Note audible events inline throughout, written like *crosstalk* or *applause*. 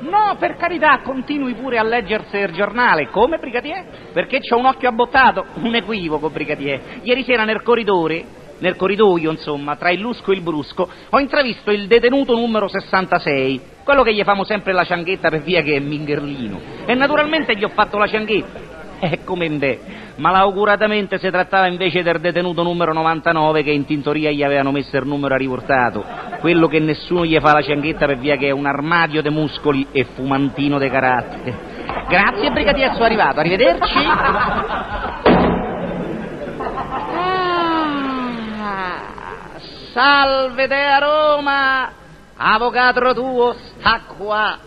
No, per carità, continui pure a leggersi il giornale. Come, brigadier? Perché c'ho un occhio abbottato? Un equivoco, brigadier. Ieri sera nel corridore, nel corridoio, insomma, tra il lusco e il brusco, ho intravisto il detenuto numero 66, quello che gli famo sempre la cianghetta per via che è mingherlino. E naturalmente gli ho fatto la cianghetta. *laughs* Eh, come in beh, malauguratamente si trattava invece del detenuto numero 99 che in tintoria gli avevano messo il numero riportato, quello che nessuno gli fa la cianghetta per via che è un armadio de muscoli e fumantino de carattere. Grazie brigadier, sono arrivato, arrivederci. Ah, salve de a Roma, avvocato tuo sta qua.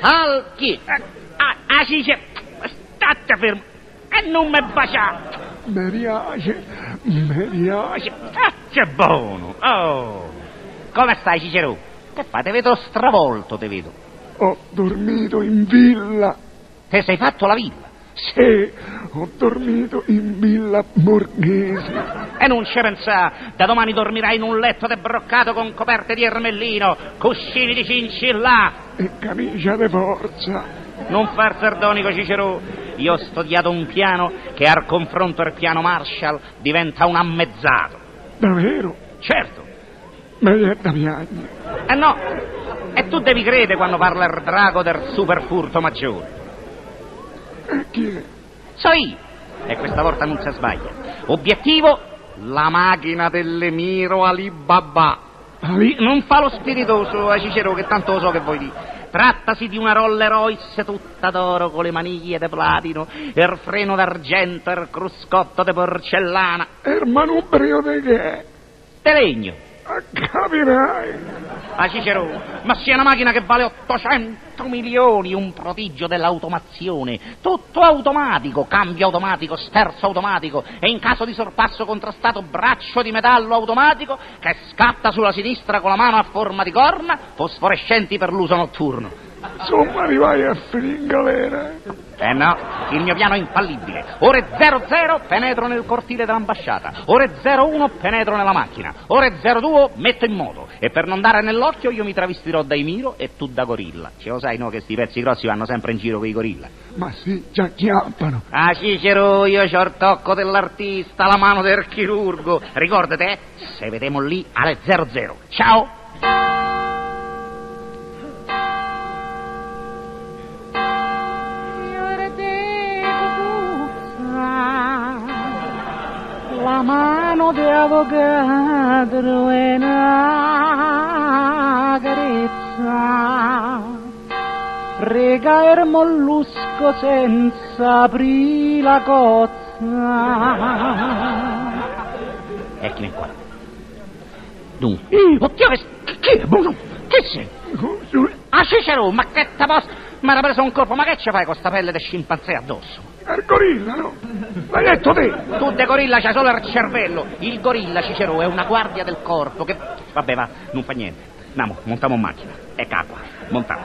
Salchi. Ah, ah, sì, c'è. State fermo. E non mi baciate. Mi piace, mi piace. Ah, che buono! Oh! Come stai, Cicero? Che fai? Te vedo stravolto, te vedo. Ho dormito in villa. Te sei fatto la villa. Sì, ho dormito in villa borghese. E non ci pensa, da domani dormirai in un letto de broccato con coperte di ermellino, cuscini di cincillà. E camicia di forza. Non far sardonico, Cicero. Io ho studiato un piano che al confronto del piano Marshall diventa un ammezzato. Davvero? Certo. È da piangere. Eh no, e tu devi credere quando parla il drago del superfurto maggiore. E chi è? So io. E questa volta non si sbaglia. Obiettivo, la macchina dell'Emiro Alibaba. Ali? Non fa lo spiritoso, eh, Cicero, che tanto lo so che vuoi dire. Trattasi di una Roller Royce tutta d'oro con le maniglie de platino, il freno d'argento, il cruscotto de porcellana, Il manubrio di che? de legno. Ah, Capirai. Ah, Cicero, ma sia una macchina che vale 800 milioni, un prodigio dell'automazione. Tutto automatico, cambio automatico, sterzo automatico e in caso di sorpasso contrastato braccio di metallo automatico che scatta sulla sinistra con la mano a forma di corna, fosforescenti per l'uso notturno. Insomma, arrivai a finire in galera. Eh no, il mio piano è infallibile. Ore 00 penetro nel cortile dell'ambasciata. Ore 01 penetro nella macchina. Ore 02 metto in moto. E per non dare nell'occhio io mi travestirò da Emiro e tu da gorilla. Ce lo sai, no, che sti pezzi grossi vanno sempre in giro con i gorilla. Ma sì, già chiappano. Ah, Cicero, io c'ho il tocco dell'artista, la mano del chirurgo. Ricordate, eh? Se vediamo lì alle 00. Ciao! La mano di avvocato è una carezza Prega il mollusco senza aprire la cozza. Eccomi qua. Dunque. Oddio, che, che, che, che sei? Ah, Cicero, ma che te posso... Mi era preso un colpo, ma che ci fai con sta pelle di scimpanzé addosso? Il gorilla, no? L'hai detto te? Tu de gorilla c'hai solo il cervello. Il gorilla, Cicero, è una guardia del corpo che... Vabbè, va, non fa niente. Andiamo, montiamo in macchina. Ecco qua, montiamo.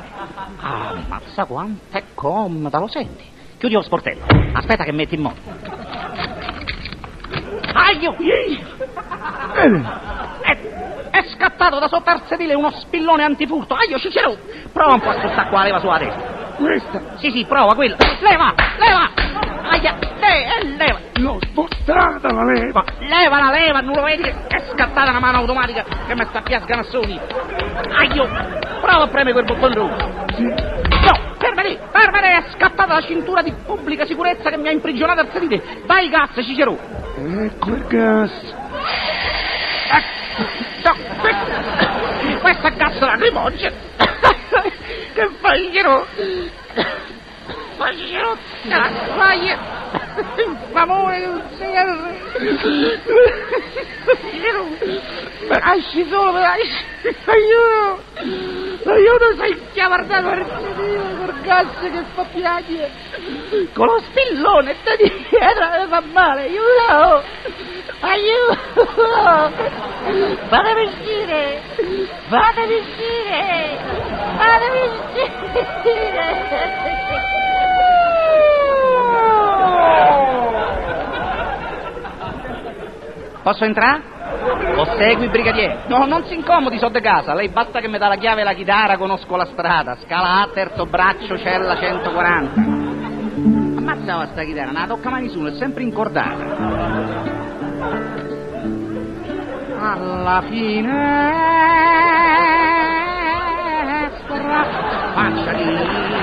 Ah, mazza quanto è comoda, lo senti? Chiudi lo sportello. Aspetta che metti in moto. Aio! È, è scattato da sotto al sedile uno spillone antifurto. Aio, Cicero! Prova un po' a spostare qua, leva sulla testa. Questa Sì, sì, prova quella. Leva, leva! Aia, le, eh, leva. l'ho spostata la leva. Leva la leva, non lo vedi? che È scattata una mano automatica che mi sta a sganassoni. Aio! Prova a premere quel bottone rosso. Sì. No, fermati, fermati, è scattata la cintura di pubblica sicurezza che mi ha imprigionato al sedile. Vai, gas, Cicero. Ecco il gas. Ecco, no, questo è gas lacrimogeno. *coughs* che fai, Cicero? Fai, Cicero, fai. Favore, sia... Cicero, lasci solo, lasci. Aiuto, aiuto, sei chiavardato al sedile, gas che fa piangere. Con lo spillone di dietro mi fa male, aiuto! Aiuto! Fatemi uscire! Fatemi uscire! Fatemi uscire! Posso entrare? Lo segui, brigadiere? No, non si incomodi, so de casa. Lei basta che mi dà la chiave e la chitarra, conosco la strada. Scala A, terzo braccio, cella 140. Ammazza sta chitarra, non la tocca mai nessuno, è sempre incordata. Alla finestra, faccia di...